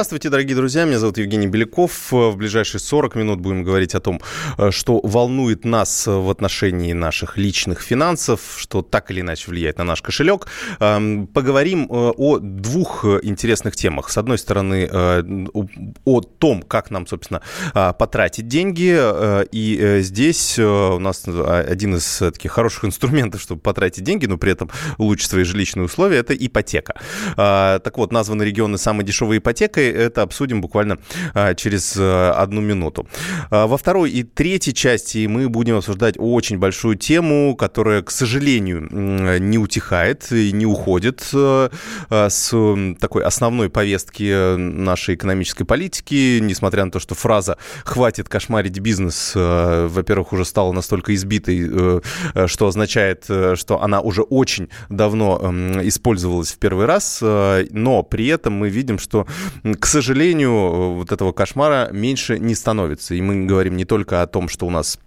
Здравствуйте, дорогие друзья. Меня зовут Евгений Беляков. В ближайшие 40 минут будем говорить о том, э, что волнует нас в отношении наших личных финансов, что так или иначе влияет на наш кошелек. Эм, поговорим э, о двух интересных темах. С одной стороны, э, о том, как нам, собственно, потратить деньги. И здесь у нас один из таких хороших инструментов, чтобы потратить деньги, но при этом улучшить свои жилищные условия, это ипотека. Так вот, названы регионы самой дешевой ипотекой. Это обсудим буквально а, через а, одну минуту. А, во второй и третьей части мы будем обсуждать очень большую тему, которая, к сожалению, не утихает и не уходит с такой основной повестки нашей экономической политики, несмотря на то, что фраза «хватит кошмарить бизнес», во-первых, уже стала настолько избитой, что означает, что она уже очень давно использовалась в первый раз, но при этом мы видим, что к сожалению, вот этого кошмара меньше не становится. И мы говорим не только о том, что у нас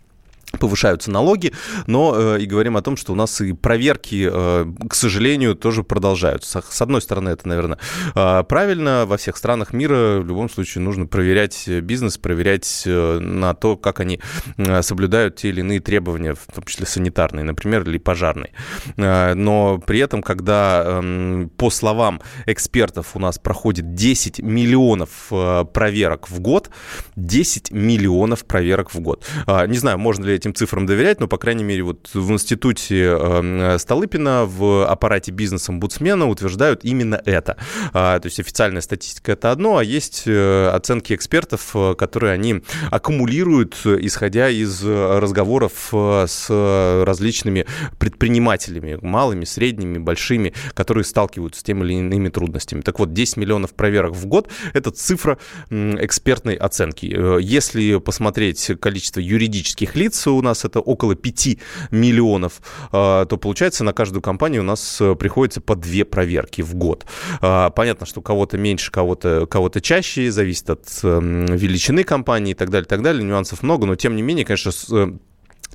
повышаются налоги, но э, и говорим о том, что у нас и проверки, э, к сожалению, тоже продолжаются. С одной стороны, это, наверное, э, правильно. Во всех странах мира в любом случае нужно проверять бизнес, проверять э, на то, как они э, соблюдают те или иные требования, в том числе санитарные, например, или пожарные. Э, но при этом, когда, э, по словам экспертов, у нас проходит 10 миллионов э, проверок в год, 10 миллионов проверок в год. Э, не знаю, можно ли этим цифрам доверять, но, по крайней мере, вот в институте эм, Столыпина, в аппарате бизнес-омбудсмена утверждают именно это. А, то есть официальная статистика это одно, а есть э, оценки экспертов, э, которые они аккумулируют, исходя из разговоров э, с различными предпринимателями, малыми, средними, большими, которые сталкиваются с теми или иными трудностями. Так вот, 10 миллионов проверок в год – это цифра экспертной оценки. Если посмотреть количество юридических лиц, у нас это около 5 миллионов, а, то получается на каждую компанию у нас э, приходится по две проверки в год. А, понятно, что кого-то меньше, кого-то кого чаще, зависит от эм, величины компании и так далее, так далее. Нюансов много, но тем не менее, конечно, э,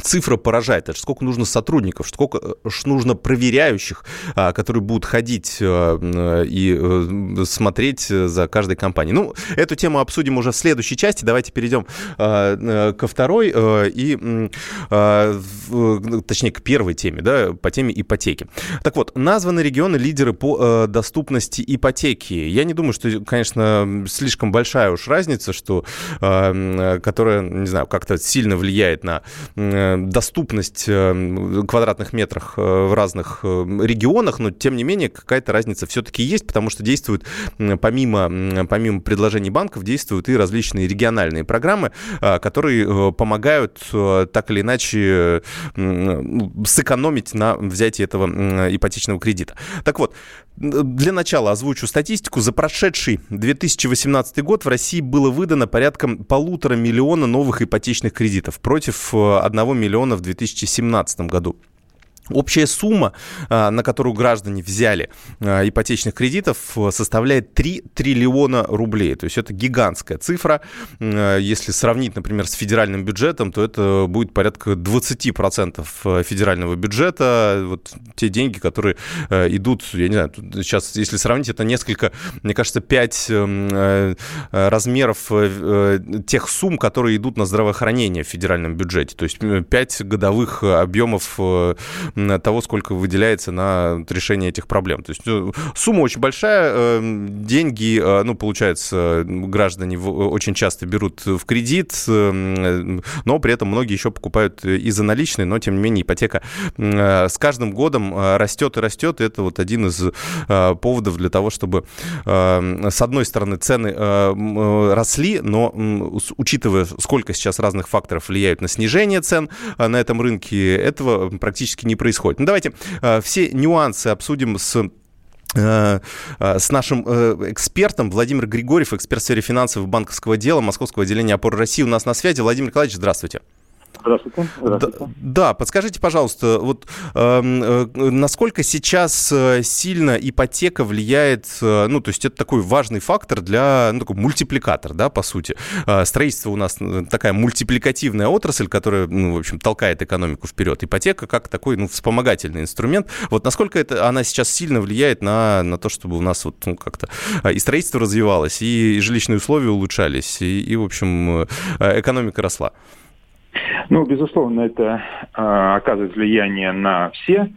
цифра поражает. Это сколько нужно сотрудников, сколько э, нужно проверяющих, а, которые будут ходить э, и э, смотреть за каждой компанией. Ну, эту тему обсудим уже в следующей части. Давайте перейдем ко второй и, точнее, к первой теме, да, по теме ипотеки. Так вот, названы регионы лидеры по доступности ипотеки. Я не думаю, что, конечно, слишком большая уж разница, что, которая, не знаю, как-то сильно влияет на доступность э, квадратных метрах э, в разных э, регионах, но тем не менее какая-то разница все-таки есть, потому что действуют помимо, помимо предложений банков, действуют и различные региональные программы, которые помогают так или иначе сэкономить на взятии этого ипотечного кредита. Так вот, для начала озвучу статистику. За прошедший 2018 год в России было выдано порядка полутора миллиона новых ипотечных кредитов против 1 миллиона в 2017 году. Общая сумма, а, на которую граждане взяли а, ипотечных кредитов, составляет 3 триллиона рублей. То есть это гигантская цифра. А, если сравнить, например, с федеральным бюджетом, то это будет порядка 20% федерального бюджета. Вот те деньги, которые идут, я не знаю, сейчас, если сравнить, это несколько, мне кажется, 5 размеров тех сумм, которые идут на здравоохранение в федеральном бюджете. То есть 5 годовых объемов того, сколько выделяется на решение этих проблем. То есть э, сумма очень большая, э, деньги, э, ну, получается, граждане очень часто берут в кредит, но при этом многие еще покупают и за наличные, но, тем не менее, ипотека с каждым годом растет и растет. И это вот один из поводов для того, чтобы, с одной стороны, цены росли, но учитывая, сколько сейчас разных факторов влияют на снижение цен на этом рынке, этого практически не происходит происходит. Ну, давайте э, все нюансы обсудим с э, э, с нашим экспертом Владимир Григорьев, эксперт в сфере финансов и банковского дела Московского отделения опоры России у нас на связи. Владимир Николаевич, здравствуйте. Здравствуйте. Здравствуйте. Да, да, подскажите, пожалуйста, вот эм, э, насколько сейчас э, сильно ипотека влияет, э, ну, то есть это такой важный фактор для, ну, такой мультипликатор, да, по сути. Э, строительство у нас э, такая мультипликативная отрасль, которая, ну, в общем, толкает экономику вперед. Ипотека как такой, ну, вспомогательный инструмент. Вот насколько это, она сейчас сильно влияет на, на то, чтобы у нас вот, ну, как-то и строительство развивалось, и, и жилищные условия улучшались, и, и в общем, экономика росла? Ну, безусловно, это э, оказывает влияние на все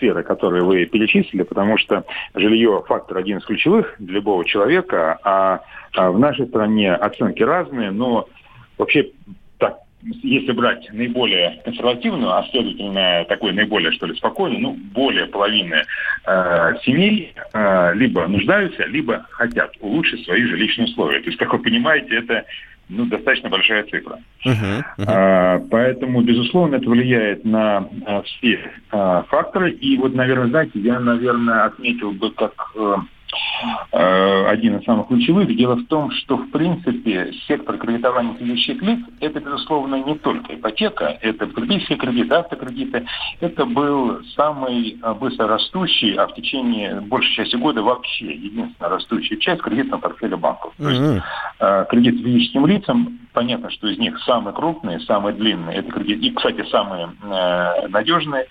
сферы, которые вы перечислили, потому что жилье фактор один из ключевых для любого человека, а, а в нашей стране оценки разные, но вообще так, если брать наиболее консервативную, а следовательно такой наиболее, что ли, спокойный, ну, более половины э, семей э, либо нуждаются, либо хотят улучшить свои жилищные условия. То есть, как вы понимаете, это ну, достаточно большая цифра. Uh-huh, uh-huh. А, поэтому, безусловно, это влияет на а, все а, факторы. И вот, наверное, знаете, я, наверное, отметил бы как Э, один из самых ключевых. Дело в том, что, в принципе, сектор кредитования физических лиц – это, безусловно, не только ипотека, это потребительские кредиты, автокредиты. Это был самый э, быстро растущий, а в течение большей части года вообще единственная растущая часть кредитного портфеля банков. То есть mm-hmm. кредит физическим лицам, понятно, что из них самые крупные, самые длинные, это кредит, и, кстати, самые э, надежные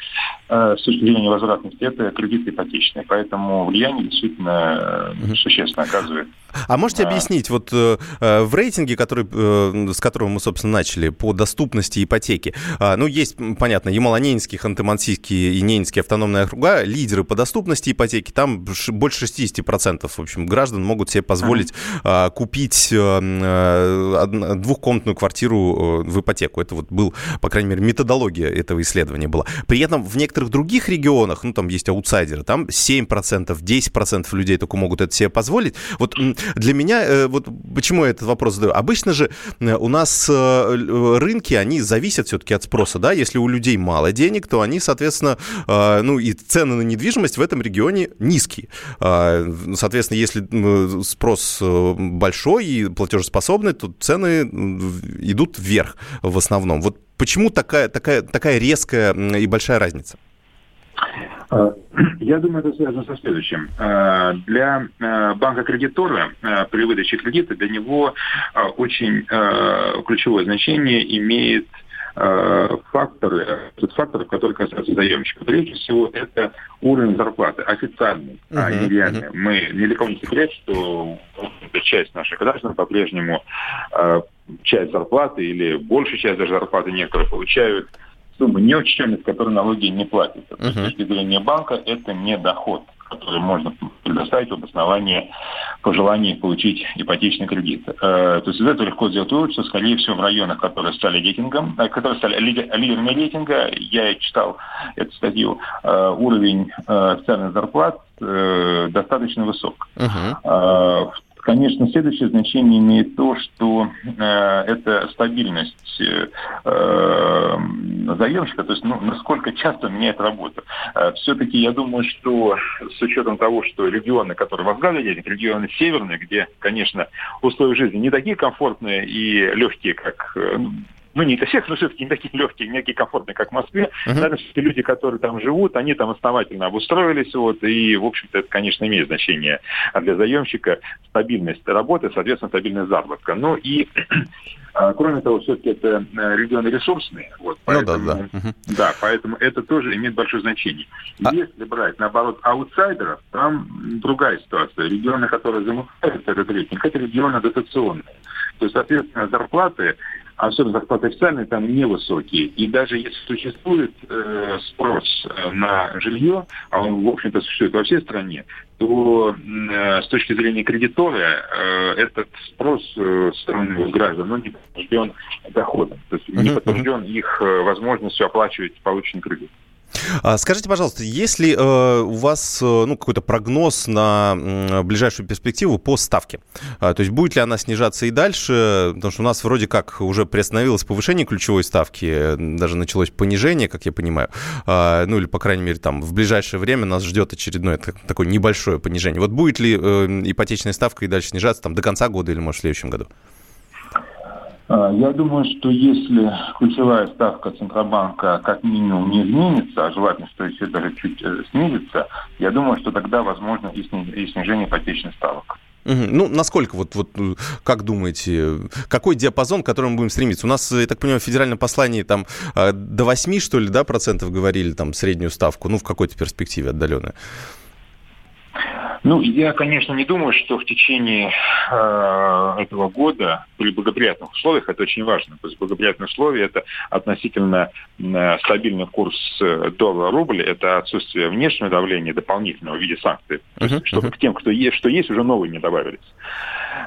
э, с точки зрения возвратности, это кредиты ипотечные. Поэтому влияние действительно угу. существенно оказывает. А можете а... объяснить, вот э, э, в рейтинге, который, э, с которого мы, собственно, начали, по доступности ипотеки, э, ну, есть, понятно, Ямало-Ненецкий, Ханты-Мансийский и Ненецкий автономные округа, лидеры по доступности ипотеки, там больше 60%, в общем, граждан могут себе позволить э, купить э, э, двухкомнатную квартиру э, в ипотеку. Это вот был, по крайней мере, методология этого исследования была. При этом в некоторых других регионах, ну, там есть аутсайдеры, там 7%, 10% людей только могут это себе позволить. Вот для меня, э, вот почему я этот вопрос задаю? Обычно же э, у нас рынки, они зависят все-таки от спроса, да? Если у людей мало денег, то они, соответственно, ну и цены на недвижимость в этом регионе низкие. Соответственно, если спрос большой и платежеспособный, то цены идут вверх в основном. Вот почему такая, такая, такая резкая и большая разница? А, я думаю, это связано со следующим. А, для а, банка-кредитора при выдаче кредита для него очень ключевое значение имеет факторы, тот фактор, который касается заемщика. Прежде всего, это уровень зарплаты, официальный, uh-huh, а не реальный. Uh-huh. Мы ни для кого не секрет, что часть наших граждан по-прежнему часть зарплаты или большая часть даже зарплаты некоторые получают суммы неучтенных, которые налоги не платятся. Uh-huh. С точки зрения банка это не доход, который можно предоставить в обосновании пожелания получить ипотечный кредит. Э, то есть из этого легко сделать вывод, что, скорее всего, в районах, которые стали рейтингом, э, которые стали лидерами рейтинга, я читал эту статью, э, уровень официальных зарплат достаточно высок. Uh-huh. Конечно, следующее значение имеет то, что э, это стабильность э, э, заемщика, то есть ну, насколько часто меняет работу. Э, все-таки я думаю, что с учетом того, что регионы, которые возглавляли, регионы северные, где, конечно, условия жизни не такие комфортные и легкие, как э, ну, не для всех, но все-таки не такие легкие, не такие комфортные, как в Москве. Uh-huh. Наверное, люди, которые там живут, они там основательно обустроились, вот, и, в общем-то, это, конечно, имеет значение для заемщика стабильность работы, соответственно, стабильность заработка. Ну и а, Кроме того, все-таки это э, регионы ресурсные. Вот, поэтому, ну, да, да. Угу. да, поэтому это тоже имеет большое значение. А... Если брать, наоборот, аутсайдеров, там другая ситуация. Регионы, которые замыкают этот рейтинг, это регионы дотационные. То есть, соответственно, зарплаты особенно зарплаты официальные, там невысокие. И даже если существует э, спрос э, на жилье, а он, в общем-то, существует во всей стране, то э, с точки зрения кредитора э, этот спрос э, со стороны граждан ну, не подтвержден доходом, то есть не подтвержден их э, возможностью оплачивать полученный кредит. А, скажите, пожалуйста, есть ли э, у вас э, ну, какой-то прогноз на ближайшую перспективу по ставке? А, то есть будет ли она снижаться и дальше? Потому что у нас вроде как уже приостановилось повышение ключевой ставки, даже началось понижение, как я понимаю. А, ну или, по крайней мере, там в ближайшее время нас ждет очередное такое небольшое понижение. Вот будет ли э, ипотечная ставка и дальше снижаться там, до конца года или, может, в следующем году? А, я думаю, что если ключевая ставка Центробанка как минимум не изменится, а желательно, что еще даже чуть э, снизится, я думаю, что тогда возможно и снижение ипотечных ставок. Ну, насколько, вот, вот, э, как думаете, какой диапазон, к которому мы будем стремиться? У нас, я так понимаю, в федеральном послании там э, до 8, что ли, да, процентов говорили, там, среднюю ставку, ну, в какой-то перспективе отдаленной. Ну, я, конечно, не думаю, что в течение э, этого года при благоприятных условиях, это очень важно, то есть благоприятные условия это относительно э, стабильный курс э, доллара-рубль, это отсутствие внешнего давления дополнительного в виде санкций, есть, uh-huh, чтобы uh-huh. к тем, кто есть, что есть, уже новые не добавились.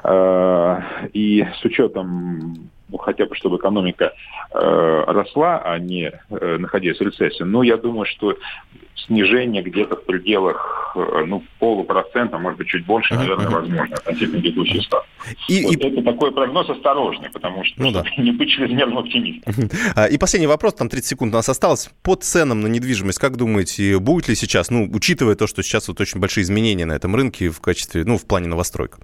Э, и с учетом хотя бы чтобы экономика э, росла, а не э, находясь в рецессии. Но я думаю, что снижение где-то в пределах э, ну, полупроцента, может быть, чуть больше, наверное, возможно, относительно текущей ставки. И, вот и... Это такой прогноз осторожный, потому что ну, да. не быть чрезмерным оптимистом. А, и последний вопрос, там 30 секунд у нас осталось. По ценам на недвижимость, как думаете, будет ли сейчас, ну, учитывая то, что сейчас вот очень большие изменения на этом рынке в качестве, ну, в плане новостроек?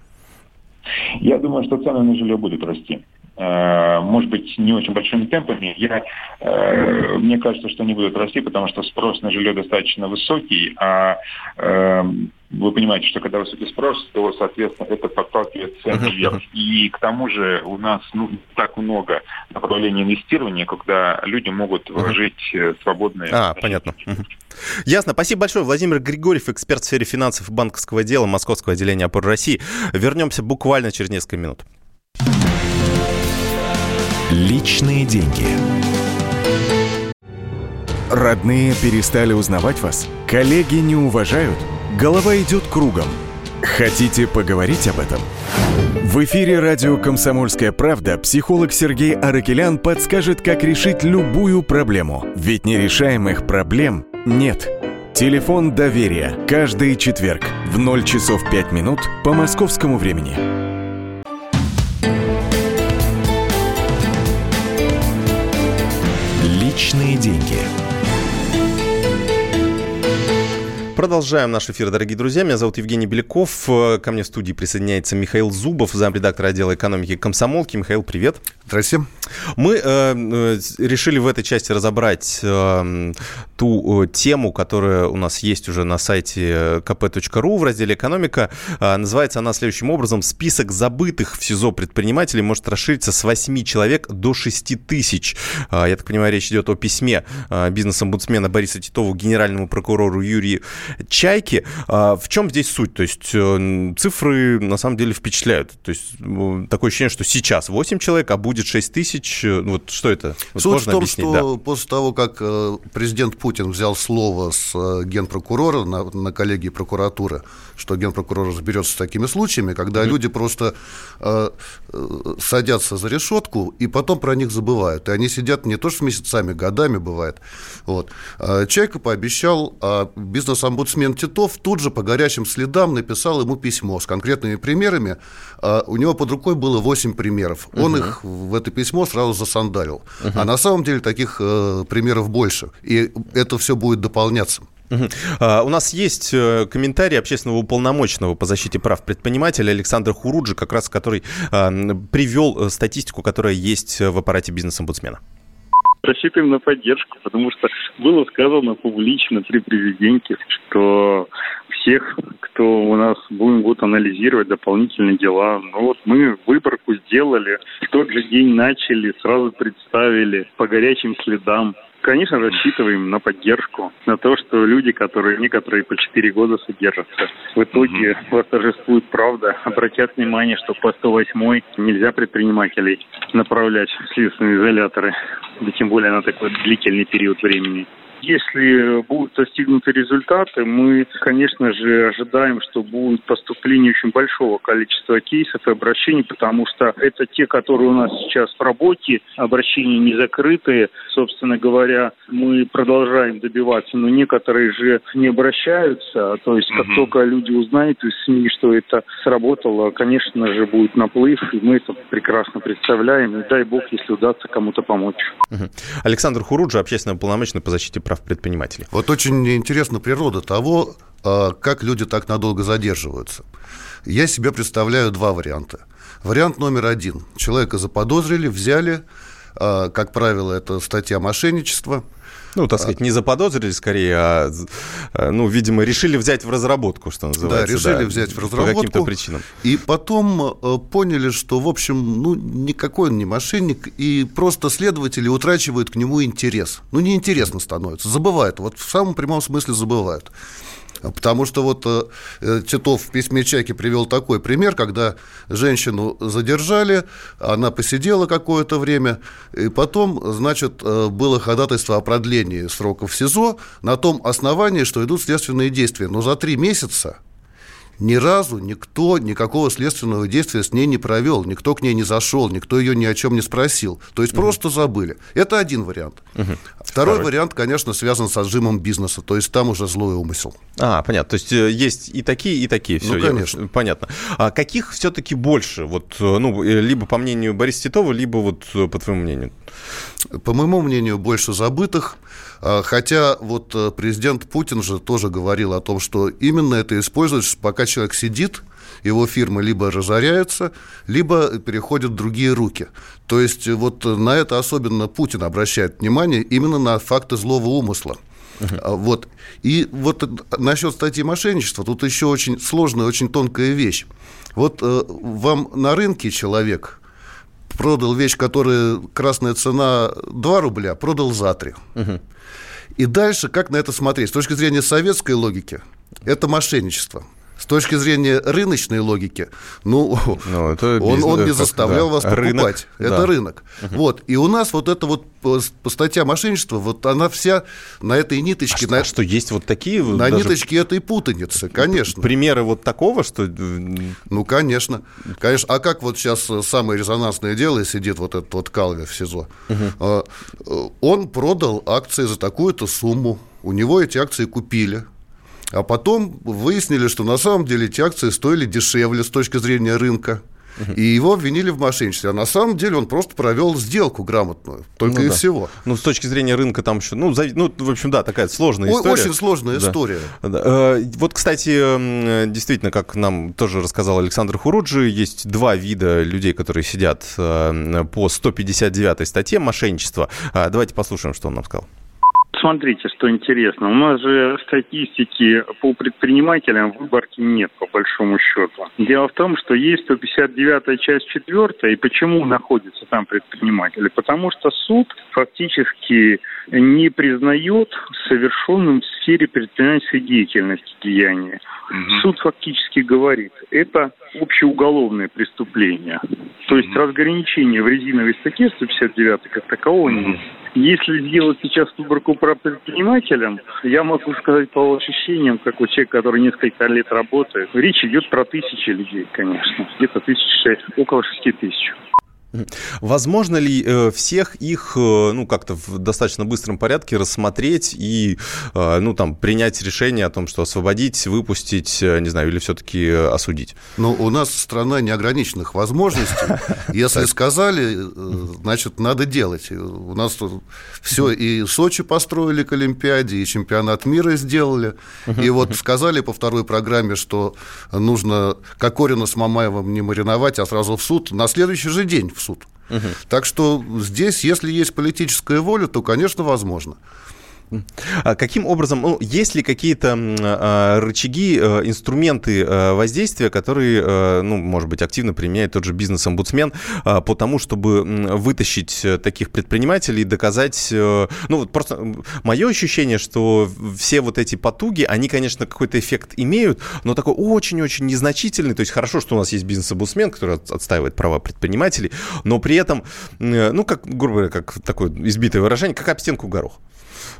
Я думаю, что цены на жилье будут расти. Э, может быть, не очень большими темпами. Я, э, мне кажется, что они будут расти, потому что спрос на жилье достаточно высокий, а э, вы понимаете, что когда высокий спрос, то, соответственно, это подталкивает цены вверх. И к тому же у нас ну, так много направлений инвестирования, когда люди могут вложить свободные... А, понятно. Ясно. Спасибо большое. Владимир Григорьев, эксперт в сфере финансов и банковского дела Московского отделения опор России. Вернемся буквально через несколько минут. Личные деньги. Родные перестали узнавать вас? Коллеги не уважают? Голова идет кругом. Хотите поговорить об этом? В эфире радио «Комсомольская правда» психолог Сергей Аракелян подскажет, как решить любую проблему. Ведь нерешаемых проблем нет. Телефон доверия. Каждый четверг в 0 часов 5 минут по московскому времени. Личные деньги. Продолжаем наш эфир, дорогие друзья. Меня зовут Евгений Беляков. Ко мне в студии присоединяется Михаил Зубов, замредактор отдела экономики комсомолки. Михаил, привет. Здрасте. Мы э, э, решили в этой части разобрать э, ту э, тему, которая у нас есть уже на сайте kp.ru в разделе «Экономика». Э, называется она следующим образом. «Список забытых в СИЗО предпринимателей может расшириться с 8 человек до 6 тысяч». Э, я так понимаю, речь идет о письме э, бизнес-омбудсмена Бориса Титова генеральному прокурору Юрию Чайки. Э, в чем здесь суть? То есть э, цифры на самом деле впечатляют. То есть э, такое ощущение, что сейчас 8 человек, а будет 6 тысяч. Э, ну, вот что это? Вот Суть в том, что да. после того, как э, президент Путин взял слово с э, генпрокурора на, на коллегии прокуратуры, что генпрокурор разберется с такими случаями, когда mm-hmm. люди просто э, садятся за решетку и потом про них забывают. И они сидят не то что месяцами, годами бывает. Вот. Чайка пообещал, а бизнес-омбудсмен Титов тут же по горячим следам написал ему письмо с конкретными примерами. У него под рукой было 8 примеров. Он их в это письмо сразу засандалил. Угу. А на самом деле таких э, примеров больше. И это все будет дополняться. Угу. У нас есть э, комментарий общественного уполномоченного по защите прав предпринимателя Александра Хуруджи, как раз который привел э, статистику, которая есть в аппарате бизнес-омбудсмена рассчитываем на поддержку, потому что было сказано публично при президенте, что всех, кто у нас будем будут анализировать дополнительные дела. Ну вот мы выборку сделали, в тот же день начали, сразу представили по горячим следам. Конечно, рассчитываем на поддержку, на то, что люди, которые некоторые по 4 года содержатся, в итоге mm восторжествует правда, обратят внимание, что по 108 нельзя предпринимателей направлять в следственные изоляторы, да тем более на такой длительный период времени. Если будут достигнуты результаты, мы, конечно же, ожидаем, что будет поступление очень большого количества кейсов и обращений, потому что это те, которые у нас сейчас в работе, обращения не закрытые. Собственно говоря, мы продолжаем добиваться, но некоторые же не обращаются. То есть, как угу. только люди узнают из СМИ, что это сработало, конечно же, будет наплыв, и мы это прекрасно представляем. И дай бог, если удастся кому-то помочь. Угу. Александр Хуруджи, общественный полномочный по защите прав предпринимателей. Вот очень интересна природа того, а, как люди так надолго задерживаются. Я себе представляю два варианта. Вариант номер один. Человека заподозрили, взяли, как правило, это статья мошенничества – ну, так сказать, не заподозрили скорее, а, э, ну, видимо, решили взять в разработку, что называется. Да, решили да, взять в разработку. По каким-то причинам. И потом поняли, что, в общем, ну, никакой он не мошенник, и просто следователи утрачивают к нему интерес. Ну, неинтересно становится, забывают. Вот в самом прямом смысле забывают. Потому что вот э, э, Титов в письме Чайки привел такой пример, когда женщину задержали, она посидела какое-то время, и потом, значит, э, было ходатайство о продлении срока в СИЗО на том основании, что идут следственные действия. Но за три месяца ни разу никто никакого следственного действия с ней не провел, никто к ней не зашел, никто ее ни о чем не спросил. То есть угу. просто забыли. Это один вариант. Угу. Второй, Второй вариант, конечно, связан с отжимом бизнеса, то есть там уже злой умысел. А, понятно. То есть э, есть и такие, и такие. Все, ну, конечно. Я, понятно. А каких все-таки больше? Вот, э, ну, э, либо по мнению Бориса Титова, либо вот по твоему мнению? По моему мнению, больше забытых. А, хотя вот президент Путин же тоже говорил о том, что именно это используется, пока человек сидит, его фирмы либо разоряются, либо переходят в другие руки. То есть вот на это особенно Путин обращает внимание, именно на факты злого умысла. Uh-huh. Вот. И вот насчет статьи мошенничества, тут еще очень сложная, очень тонкая вещь. Вот э, вам на рынке человек продал вещь, которая красная цена 2 рубля, продал за 3. Uh-huh. И дальше как на это смотреть? С точки зрения советской логики, это мошенничество. С точки зрения рыночной логики, ну, ну это он, он не заставлял да. вас покупать. Рынок, это да. рынок. Угу. Вот. И у нас вот эта вот статья мошенничества, вот она вся на этой ниточке. А, на, а что, есть вот такие? На даже... ниточке этой путаницы, конечно. Примеры вот такого, что... Ну, конечно. Конечно. А как вот сейчас самое резонансное дело, сидит вот этот вот Калви в СИЗО. Угу. Он продал акции за такую-то сумму. У него эти акции купили. А потом выяснили, что на самом деле эти акции стоили дешевле с точки зрения рынка. И его обвинили в мошенничестве. А на самом деле он просто провел сделку грамотную. Только ну, и да. всего. Ну, с точки зрения рынка там еще... Ну, за, ну в общем, да, такая сложная история. Очень сложная да. история. Да. Э, вот, кстати, действительно, как нам тоже рассказал Александр Хуруджи, есть два вида людей, которые сидят э, по 159 статье мошенничества. Давайте послушаем, что он нам сказал. Смотрите, что интересно. У нас же статистики по предпринимателям выборки нет, по большому счету. Дело в том, что есть 159 часть 4, и почему находятся там предприниматели? Потому что суд фактически не признает совершенным в сфере предпринимательской деятельности деяния. Угу. Суд фактически говорит, это общеуголовное преступление. То есть угу. разграничения в резиновой статье 159 как такового угу. Если сделать сейчас выборку про предпринимателям, я могу сказать по ощущениям, как у человека, который несколько лет работает, речь идет про тысячи людей, конечно. Где-то тысячи, около шести тысяч. Возможно ли э, всех их, э, ну, как-то в достаточно быстром порядке рассмотреть и, э, ну, там, принять решение о том, что освободить, выпустить, не знаю, или все-таки осудить? Ну, у нас страна неограниченных возможностей. Если сказали, значит, надо делать. У нас все и Сочи построили к Олимпиаде, и чемпионат мира сделали. И вот сказали по второй программе, что нужно Кокорина с Мамаевым не мариновать, а сразу в суд на следующий же день в суд. Угу. Так что здесь, если есть политическая воля, то, конечно, возможно. А каким образом, ну, есть ли какие-то э, рычаги, э, инструменты э, воздействия, которые, э, ну, может быть, активно применяет тот же бизнес-омбудсмен по тому, чтобы вытащить э, таких предпринимателей и доказать, э, ну, вот просто мое ощущение, что все вот эти потуги, они, конечно, какой-то эффект имеют, но такой очень-очень незначительный, то есть хорошо, что у нас есть бизнес-омбудсмен, который отстаивает права предпринимателей, но при этом, ну, как, грубо говоря, как такое избитое выражение, как об стенку горох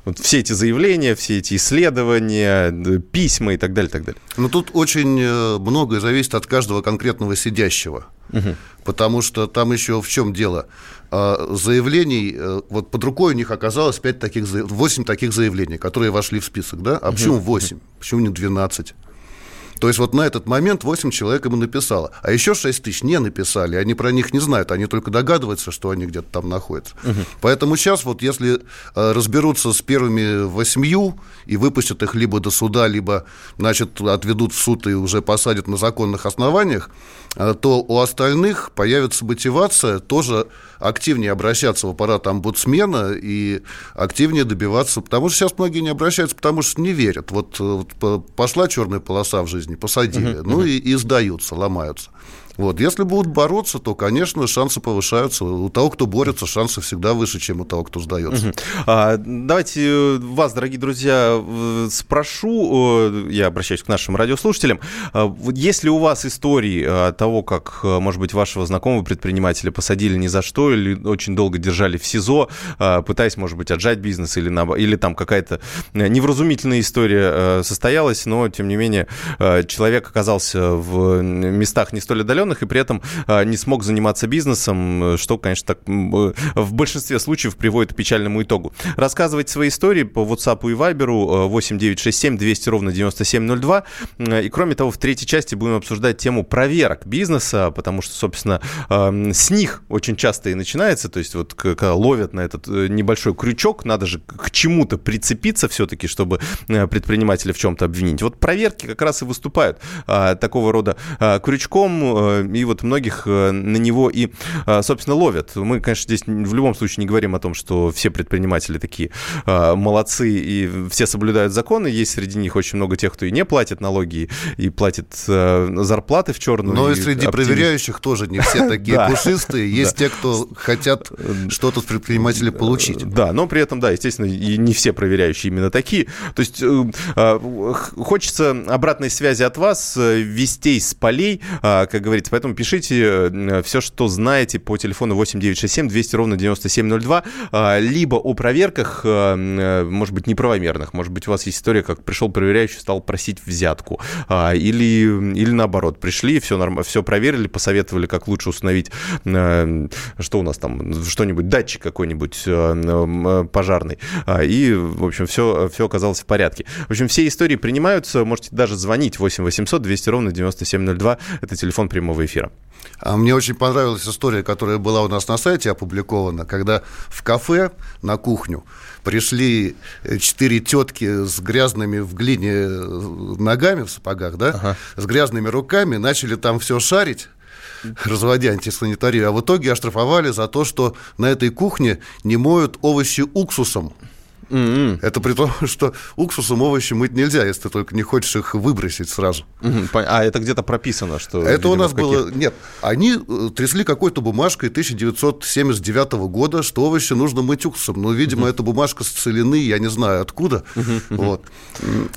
вот все эти заявления, все эти исследования, письма и так далее, так далее. Ну, тут очень э, многое зависит от каждого конкретного сидящего. Угу. Потому что там еще в чем дело? А, заявлений, э, вот под рукой у них оказалось 5 таких, 8 таких заявлений, которые вошли в список, да? А почему 8? Почему не 12? То есть вот на этот момент 8 человек ему написало. А еще 6 тысяч не написали. Они про них не знают. Они только догадываются, что они где-то там находятся. Угу. Поэтому сейчас вот если э, разберутся с первыми восьмью и выпустят их либо до суда, либо, значит, отведут в суд и уже посадят на законных основаниях, э, то у остальных появится мотивация тоже активнее обращаться в аппарат омбудсмена и активнее добиваться, потому что сейчас многие не обращаются, потому что не верят. Вот, вот пошла черная полоса в жизни, посадили, uh-huh, ну. И, и сдаются, ломаются. Вот. Если будут бороться, то, конечно, шансы повышаются. У того, кто борется, шансы всегда выше, чем у того, кто сдается. Угу. А, давайте э, вас, дорогие друзья, спрошу, я обращаюсь к нашим радиослушателям, а, есть ли у вас истории а, того, как, э, может быть, вашего знакомого предпринимателя посадили ни за что или очень долго держали в СИЗО, пытаясь, может быть, отжать бизнес или, на, или там какая-то э, невразумительная история состоялась, но, тем не менее, человек оказался в местах не столь отдаленных, заключенных и при этом а, не смог заниматься бизнесом, что, конечно, так, в большинстве случаев приводит к печальному итогу. Рассказывать свои истории по WhatsApp и Viber 8967 200 ровно 9702. И кроме того, в третьей части будем обсуждать тему проверок бизнеса, потому что, собственно, с них очень часто и начинается, то есть вот когда ловят на этот э, небольшой крючок, надо же к чему-то прицепиться все-таки, чтобы э, предпринимателя в чем-то обвинить. Вот проверки как раз и выступают такого рода крючком, э, и вот многих э, на него и, э, собственно, ловят. Мы, конечно, здесь в любом случае не говорим о том, что все предприниматели такие э, молодцы и все соблюдают законы. Есть среди них очень много тех, кто и не платит налоги, и платит зарплаты в черную. Но и, среди оптимист. проверяющих тоже не все такие пушистые. Есть те, кто хотят что-то с предпринимателя получить. Да, но при этом, да, естественно, и не все проверяющие именно такие. То есть хочется обратной связи от вас, вестей с полей, как говорится, говорится. Поэтому пишите э, все, что знаете по телефону 8967 200 ровно 9702, а, либо о проверках, э, э, может быть, неправомерных. Может быть, у вас есть история, как пришел проверяющий, стал просить взятку. А, или, или наоборот, пришли, все, норм... все проверили, посоветовали, как лучше установить, что у нас там, что-нибудь, датчик какой-нибудь пожарный. А, и, в общем, все, все оказалось в порядке. В общем, все истории принимаются. Можете даже звонить 8 800 200 ровно 9702. Это телефон прямого прямого эфира. А мне очень понравилась история, которая была у нас на сайте опубликована, когда в кафе на кухню пришли э, четыре тетки с грязными в глине э, ногами в сапогах, да, ага. с грязными руками, начали там все шарить разводя антисанитарию, а в итоге оштрафовали за то, что на этой кухне не моют овощи уксусом. Mm-hmm. Это при том, что уксусом овощи мыть нельзя, если ты только не хочешь их выбросить сразу. Mm-hmm. А это где-то прописано, что... Это видимо, у нас было... Нет, они э, трясли какой-то бумажкой 1979 года, что овощи нужно мыть уксусом. Но, видимо, mm-hmm. эта бумажка с целины, я не знаю откуда. Mm-hmm. Вот. Ну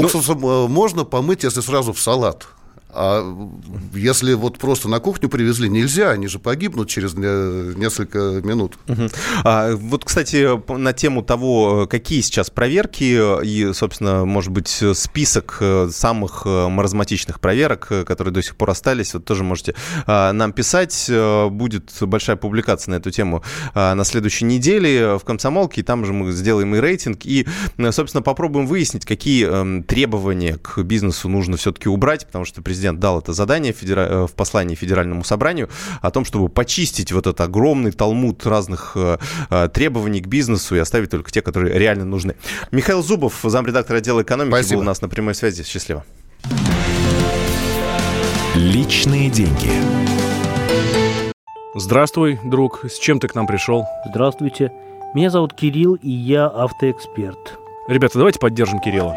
уксусом ну... можно помыть, если сразу в салат. А если вот просто на кухню привезли, нельзя, они же погибнут через несколько минут. Угу. А, вот, кстати, на тему того, какие сейчас проверки и, собственно, может быть, список э, самых э, маразматичных проверок, э, которые до сих пор остались, вот тоже можете а, нам писать. Будет большая публикация на эту тему а, на следующей неделе в «Комсомолке», и там же мы сделаем и рейтинг, и, собственно, попробуем выяснить, какие эм, требования к бизнесу нужно все-таки убрать, потому что президент президент дал это задание федера... Э, в послании Федеральному собранию о том, чтобы почистить вот этот огромный талмуд разных э, э, требований к бизнесу и оставить только те, которые реально нужны. Михаил Зубов, замредактор отдела экономики, Спасибо. был у нас на прямой связи. Счастливо. Личные деньги. Здравствуй, друг. С чем ты к нам пришел? Здравствуйте. Меня зовут Кирилл, и я автоэксперт. Ребята, давайте поддержим Кирилла.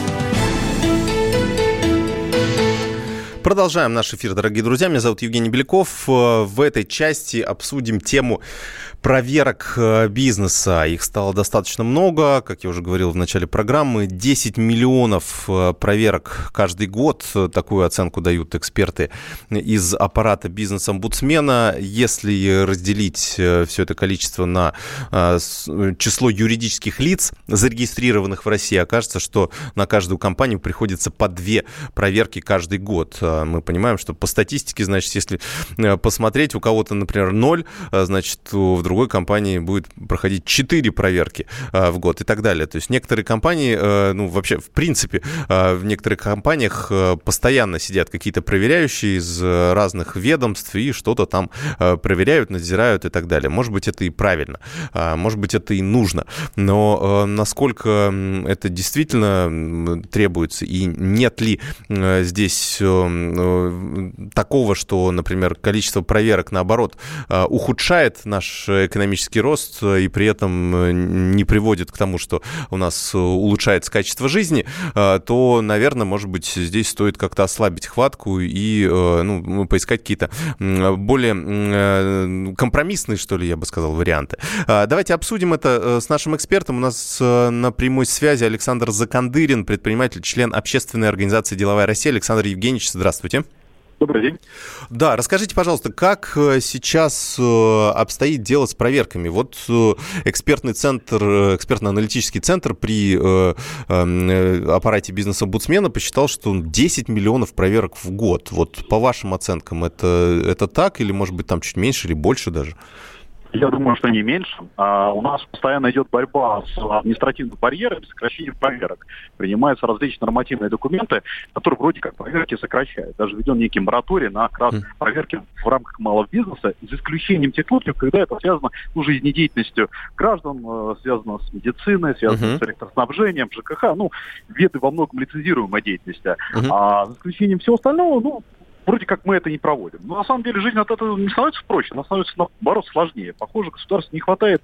Продолжаем наш эфир, дорогие друзья. Меня зовут Евгений Беляков. В этой части обсудим тему проверок э, бизнеса. Их стало достаточно много, как я уже говорил в начале программы, 10 миллионов э, проверок каждый год. Такую оценку дают эксперты из аппарата бизнес-омбудсмена. Если разделить все это количество на число юридических лиц, зарегистрированных в России, окажется, что на каждую компанию приходится по две проверки каждый год. Мы понимаем, что по статистике, значит, если посмотреть, у кого-то, например, ноль, значит, в другой компании будет проходить 4 проверки а, в год и так далее. То есть некоторые компании, а, ну, вообще, в принципе, а, в некоторых компаниях постоянно сидят какие-то проверяющие из разных ведомств и что-то там проверяют, надзирают и так далее. Может быть, это и правильно, может быть, это и нужно. Но насколько это действительно требуется и нет ли здесь такого, что, например, количество проверок, наоборот, ухудшает наш экономический рост и при этом э, не приводит к тому, что у нас улучшается качество жизни, э, то, наверное, может быть, здесь стоит как-то ослабить хватку и э, ну, поискать какие-то более компромиссные, что ли, я бы сказал, варианты. Давайте обсудим это с нашим экспертом. У нас на прямой связи Александр Закандырин, предприниматель, член общественной организации «Деловая Россия». Александр Евгеньевич, здравствуйте. Добрый день. Да, расскажите, пожалуйста, как э, сейчас э, обстоит дело с проверками? Вот э, экспертный центр, экспертно-аналитический центр при эм, аппарате бизнес-омбудсмена посчитал, что 10 миллионов проверок в год. Вот по вашим оценкам это, это так или, может быть, там чуть меньше или больше даже? Я думаю, что не меньше. А у нас постоянно идет борьба с административным барьером, сокращением проверок. Принимаются различные нормативные документы, которые вроде как проверки сокращают. Даже введен некий мораторий на как раз проверки в рамках малого бизнеса, за исключением тех случаев, когда это связано ну, жизнедеятельностью граждан, э, связано с медициной, связано uh-huh. с электроснабжением, ЖКХ, ну, виды во многом лицензируемой деятельности. Uh-huh. А за исключением всего остального, ну, вроде как мы это не проводим. Но на самом деле жизнь от этого не становится проще, она становится, наоборот, сложнее. Похоже, государству не хватает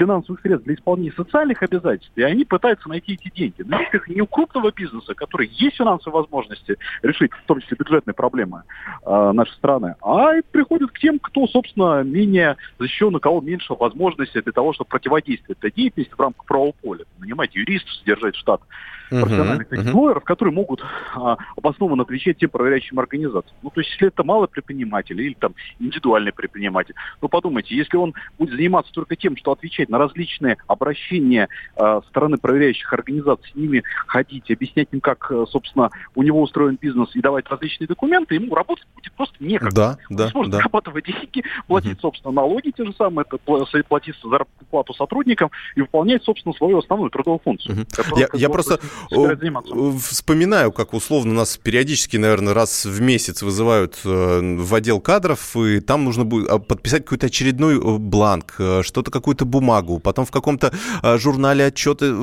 финансовых средств для исполнения социальных обязательств, и они пытаются найти эти деньги. Но их не у крупного бизнеса, который есть финансовые возможности решить, в том числе бюджетные проблемы э, нашей страны, а и приходят к тем, кто, собственно, менее защищен, у кого меньше возможностей для того, чтобы противодействовать этой деятельности в рамках правового поля. Нанимать юристов, содержать штат профессиональных uh-huh, uh-huh. лоеров, которые могут а, обоснованно отвечать тем проверяющим организациям. Ну, то есть, если это малый предприниматель или там индивидуальный предприниматель, ну, подумайте, если он будет заниматься только тем, что отвечать на различные обращения а, стороны проверяющих организаций, с ними ходить, объяснять им, как, э, собственно, у него устроен бизнес и давать различные документы, ему работать будет просто некогда. Да, да, он сможет да. зарабатывать деньги, платить, uh-huh. собственно, налоги те же самые, это платить заработную плату сотрудникам и выполнять, собственно, свою основную трудовую функцию. Которая, я, я просто Вспоминаю, как условно нас периодически, наверное, раз в месяц вызывают э, в отдел кадров, и там нужно будет а, подписать какой-то очередной э, бланк, э, что-то, какую-то бумагу, потом в каком-то журнале отчеты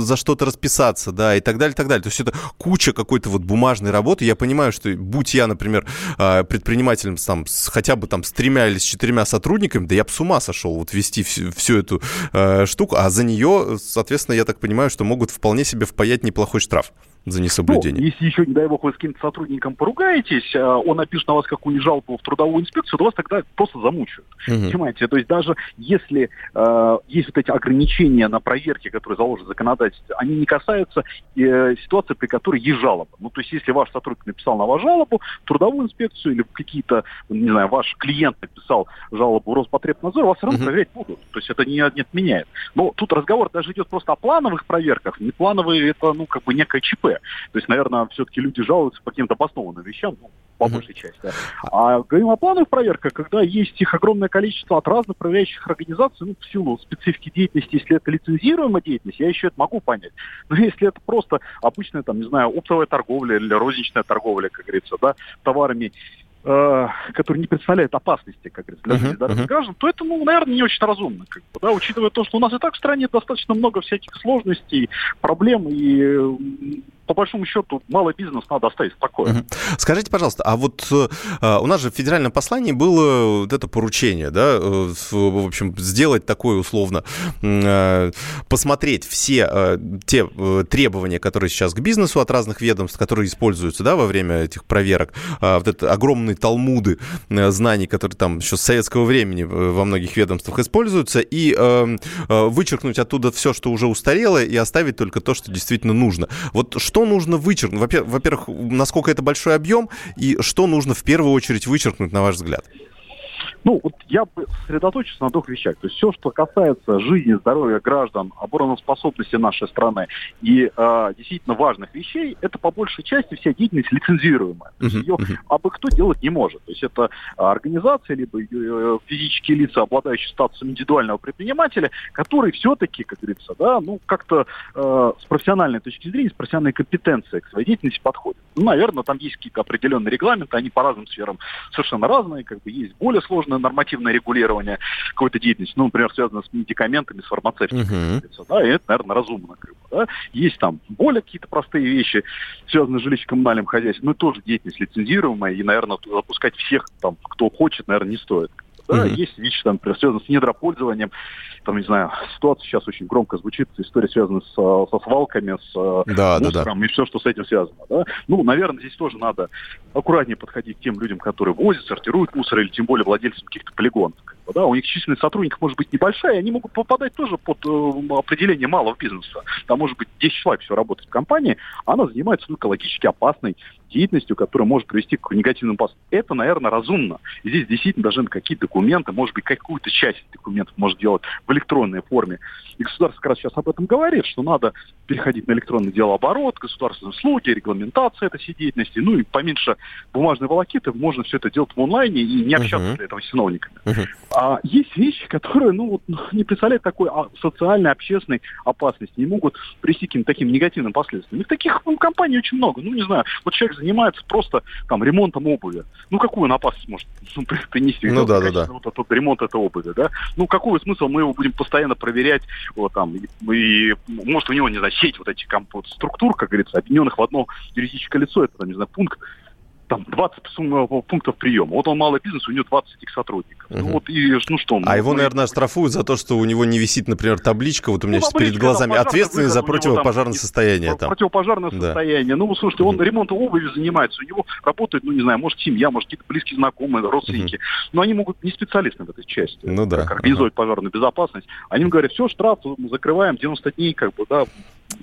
за что-то расписаться, да, и так далее, и так далее. То есть это куча какой-то вот бумажной работы. Я понимаю, что будь я, например, предпринимателем там, с, хотя бы там с тремя или с четырьмя сотрудниками, да я бы с ума сошел вот вести всю, всю эту э, штуку, а за нее, соответственно, я так понимаю, что могут вполне себе впаять неплохой штраф за несоблюдение. Ну, если еще, не дай бог, вы с каким-то сотрудником поругаетесь, а он напишет на вас какую-нибудь жалобу в трудовую инспекцию, то вас тогда просто замучают. Угу. Понимаете? То есть даже если э, есть вот эти ограничения на проверки, которые заложены в законодательстве, они не касаются э, ситуации, при которой есть жалоба. Ну, то есть если ваш сотрудник написал на вас жалобу в трудовую инспекцию или какие-то, не знаю, ваш клиент написал жалобу в Роспотребнадзор, вас все равно угу. проверять будут. То есть это не, не отменяет. Но тут разговор даже идет просто о плановых проверках. Не плановые это, ну, как бы некое ЧП. То есть, наверное, все-таки люди жалуются по каким-то обоснованным вещам, ну, по большей части. Да. А говорим о плановых проверках, когда есть их огромное количество от разных проверяющих организаций, ну, в силу специфики деятельности, если это лицензируемая деятельность, я еще это могу понять. Но если это просто обычная, там, не знаю, оптовая торговля или розничная торговля, как говорится, да, товарами, э, который не представляет опасности, как говорится, для uh-huh, uh-huh. граждан, то это, ну, наверное, не очень разумно, как бы, да, учитывая то, что у нас и так в стране достаточно много всяких сложностей, проблем, и по большому счету, малый бизнес надо оставить в. Скажите, пожалуйста, а вот э, у нас же в федеральном послании было вот это поручение, да, э, в общем, сделать такое условно, э, посмотреть все те требования, которые сейчас к бизнесу от разных ведомств, которые используются, да, во время этих проверок, э, вот это огромные талмуды знаний, которые там еще с советского времени во многих ведомствах используются, и вычеркнуть оттуда все, что уже устарело, и оставить только то, что действительно нужно. Вот что нужно вычеркнуть? Во-первых, насколько это большой объем, и что нужно в первую очередь вычеркнуть, на ваш взгляд? Ну, вот я бы сосредоточился на двух вещах. То есть все, что касается жизни, здоровья граждан, обороноспособности нашей страны и э, действительно важных вещей, это по большей части вся деятельность лицензируемая. То есть ее абы кто делать не может. То есть это организация, либо э, физические лица, обладающие статусом индивидуального предпринимателя, которые все-таки, как говорится, да, ну, как-то э, с профессиональной точки зрения, с профессиональной компетенцией к своей деятельности подходят. Ну, наверное, там есть какие-то определенные регламенты, они по разным сферам совершенно разные, как бы есть более сложные нормативное регулирование какой-то деятельности, ну, например, связанное с медикаментами, с фармацевтикой, uh-huh. да, и это, наверное, разумно. Как бы, да. Есть там более какие-то простые вещи, связанные с жилищно-коммунальным хозяйством, но тоже деятельность лицензируемая, и, наверное, запускать всех, там, кто хочет, наверное, не стоит. Да, uh-huh. есть вещи, там, связанные с недропользованием, там, не знаю, ситуация сейчас очень громко звучит, история связана с, со свалками, с да, мусором да, да. и все, что с этим связано. Да? Ну, наверное, здесь тоже надо аккуратнее подходить к тем людям, которые возят, сортируют мусор, или тем более владельцам каких-то полигонов. Да, у них численность сотрудников может быть небольшая, и они могут попадать тоже под э, определение малого бизнеса. Там может быть 10 человек все работает в компании, а она занимается ну, экологически опасной деятельностью, которая может привести к негативным последствиям. Это, наверное, разумно. И здесь действительно должны какие-то документы, может быть, какую-то часть документов может делать в электронной форме. И государство как раз сейчас об этом говорит, что надо переходить на электронный делооборот, государственные услуги, регламентация этой всей деятельности, ну и поменьше бумажной волокиты, можно все это делать в онлайне и не общаться uh-huh. для этого с чиновниками. Uh-huh. А есть вещи, которые, ну, вот, не представляют такой а, социальной, общественной опасности, не могут привести к таким негативным последствиям. И таких ну, компаний очень много. Ну, не знаю, вот человек занимается просто там ремонтом обуви. Ну, какую он опасность может ну, принести? Ну, да, да, да. Вот этот ремонт этой обуви, да? Ну, какой смысл мы его будем постоянно проверять, вот там, и, может у него, не знаю, сеть вот этих вот, структур, как говорится, объединенных в одно юридическое лицо, это, не знаю, пункт там 20 пунктов приема. Вот он малый бизнес, у него 20 этих сотрудников. Угу. Ну, вот, и, ну что, а ну, его, наверное, штрафуют за то, что у него не висит, например, табличка, вот у меня ну, сейчас перед глазами, да, ответственный за противопожарное состояние. Там. Противопожарное да. состояние. Ну, слушайте, он угу. ремонтом обуви занимается, у него работает, ну, не знаю, может, семья, может, какие-то близкие знакомые, родственники. Угу. Но они могут не специалисты в этой части. Ну да. Как организовать ага. пожарную безопасность. Они им говорят, все, штраф, мы закрываем 90 дней, как бы, да,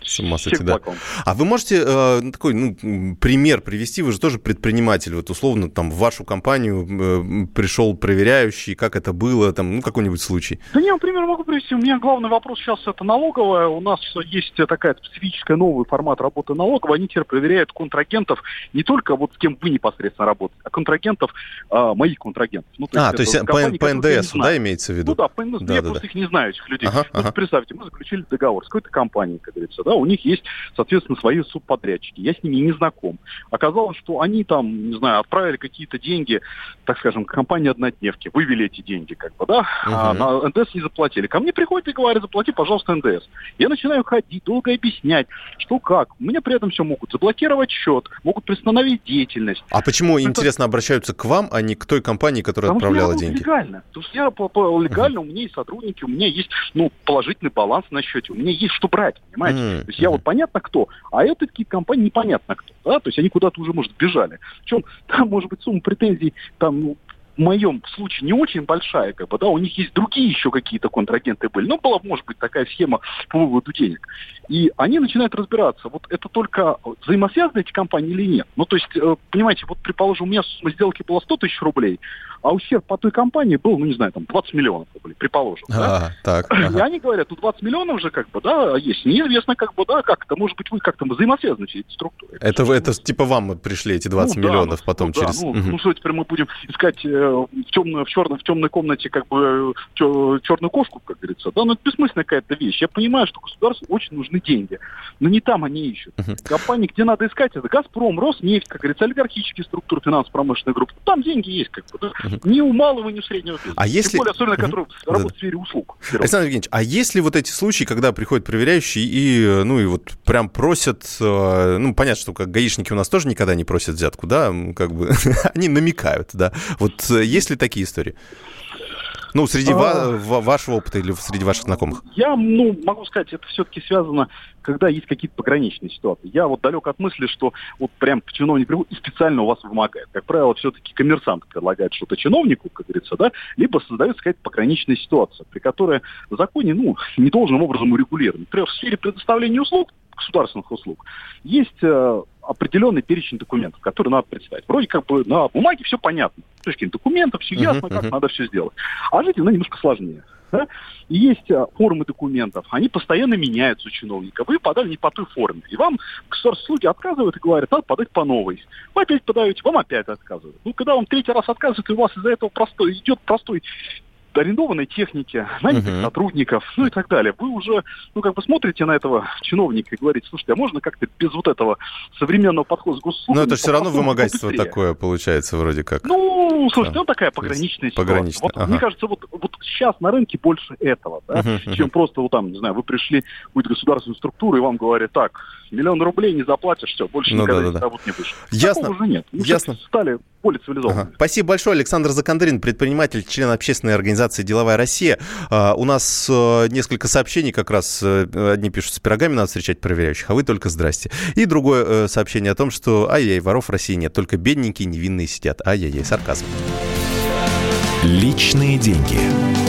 с ума сойти, да. А вы можете э, такой ну, пример привести? Вы же тоже предприниматель. Вот условно там в вашу компанию э, пришел проверяющий, как это было, там, ну, какой-нибудь случай. Да не, например, могу привести. У меня главный вопрос сейчас это налоговая. У нас есть такая специфическая новый формат работы налоговой. Они теперь проверяют контрагентов не только вот с кем вы непосредственно работаете, а контрагентов, э, моих контрагентов. Ну, то а, то есть компании, по, по НДС, да, имеется в виду? Ну да, по НДС. Да, я да, просто да. их не знаю, этих людей. Ага, вот ага. представьте, мы заключили договор с какой-то компанией, как говорится, да, у них есть, соответственно, свои субподрядчики. Я с ними не знаком. Оказалось, что они там, не знаю, отправили какие-то деньги, так скажем, компании однодневки, вывели эти деньги, как бы, да, uh-huh. а на НДС не заплатили. Ко мне приходят и говорят, заплати, пожалуйста, НДС. Я начинаю ходить, долго объяснять, что как. У меня при этом все могут заблокировать счет, могут приостановить деятельность. А почему, Это... интересно, обращаются к вам, а не к той компании, которая Потому отправляла деньги? легально. То есть я по, по, легально, у меня есть сотрудники, у меня есть, ну, положительный баланс на счете, у меня есть что брать, понимаете? Uh-huh. То есть я вот понятно кто, а это такие компании непонятно кто, да, то есть они куда-то уже, может, бежали. Причем там, может быть, сумма претензий там, ну, в моем случае не очень большая, как бы, да, у них есть другие еще какие-то контрагенты были. Ну, была, может быть, такая схема по выводу денег. И они начинают разбираться, вот это только взаимосвязаны эти компании или нет. Ну, то есть, э, понимаете, вот, предположим, у меня сумма сделки была 100 тысяч рублей, а ущерб по той компании был, ну, не знаю, там, 20 миллионов рублей, предположим. А, да? так, ага. И они говорят, тут 20 миллионов же, как бы, да, есть. Неизвестно, как бы, да, как это, может быть, вы как-то взаимосвязаны через эти структуры. Это, это, это типа вам пришли эти 20 ну, миллионов да, потом ну, через... Да, ну, угу. ну, что теперь мы будем искать э, в, темной, в, черной, в темной комнате, как бы, чер, черную кошку, как говорится, да, но это бессмысленная какая-то вещь. Я понимаю, что государству очень нужны деньги, но не там они ищут. Угу. Компании, где надо искать, это «Газпром», «Роснефть», как говорится, олигархические структуры финансово-промышленной группы. Там деньги есть, как бы, да. Ни у малого, ни у среднего бизнеса. А если... Тем более, особенно, который работает в сфере услуг. Александр Евгеньевич, а если вот эти случаи, когда приходят проверяющие и, ну, и вот прям просят, э, ну, понятно, что как гаишники у нас тоже никогда не просят взятку, да, как бы они намекают, да. Вот э, есть ли такие истории? Ну, среди а... вашего опыта или среди ваших знакомых? Я, ну, могу сказать, это все-таки связано, когда есть какие-то пограничные ситуации. Я вот далек от мысли, что вот прям чиновник приходит и специально у вас вымогает. Как правило, все-таки коммерсант предлагает что-то чиновнику, как говорится, да, либо создается какая-то пограничная ситуация, при которой в законе, ну, не должным образом урегулирована. Например, в сфере предоставления услуг, государственных услуг, есть э, определенный перечень документов, которые надо представить. Вроде как бы на бумаге все понятно. С точки зрения документов все ясно, uh-huh, как uh-huh. надо все сделать. А жить ну, немножко сложнее. Да? И есть а, формы документов, они постоянно меняются у чиновника. Вы подали не по той форме. И вам государственные слуги отказывают и говорят, надо подать по новой. Вы опять подаете, вам опять отказывают. Ну, когда вам третий раз отказывают, и у вас из-за этого простой, идет простой арендованной техники, нанятых uh-huh. сотрудников, ну и так далее. Вы уже, ну, как бы смотрите на этого чиновника и говорите, слушайте, а можно как-то без вот этого современного подхода с госуслугами... Но это все равно вымогательство такое получается вроде как. Ну, слушайте, да. ну такая пограничная ситуация. Пограничная. Вот, ага. Мне кажется, вот, вот сейчас на рынке больше этого, да, uh-huh, чем uh-huh. просто вот там, не знаю, вы пришли в какую-то государственную структуру и вам говорят, так, миллион рублей не заплатишь, все, больше ну, никогда да, да, да. работать не будешь. Ясно. Такого уже нет. Мы Ясно. стали более цивилизованными. Ага. Спасибо большое. Александр Закандрин, предприниматель, член общественной организации «Деловая Россия». А, у нас а, несколько сообщений как раз. А, одни пишут, с пирогами надо встречать проверяющих, а вы только здрасте. И другое а, сообщение о том, что ай-яй, воров в России нет, только бедненькие невинные сидят. Ай-яй-яй, сарказм. Личные деньги.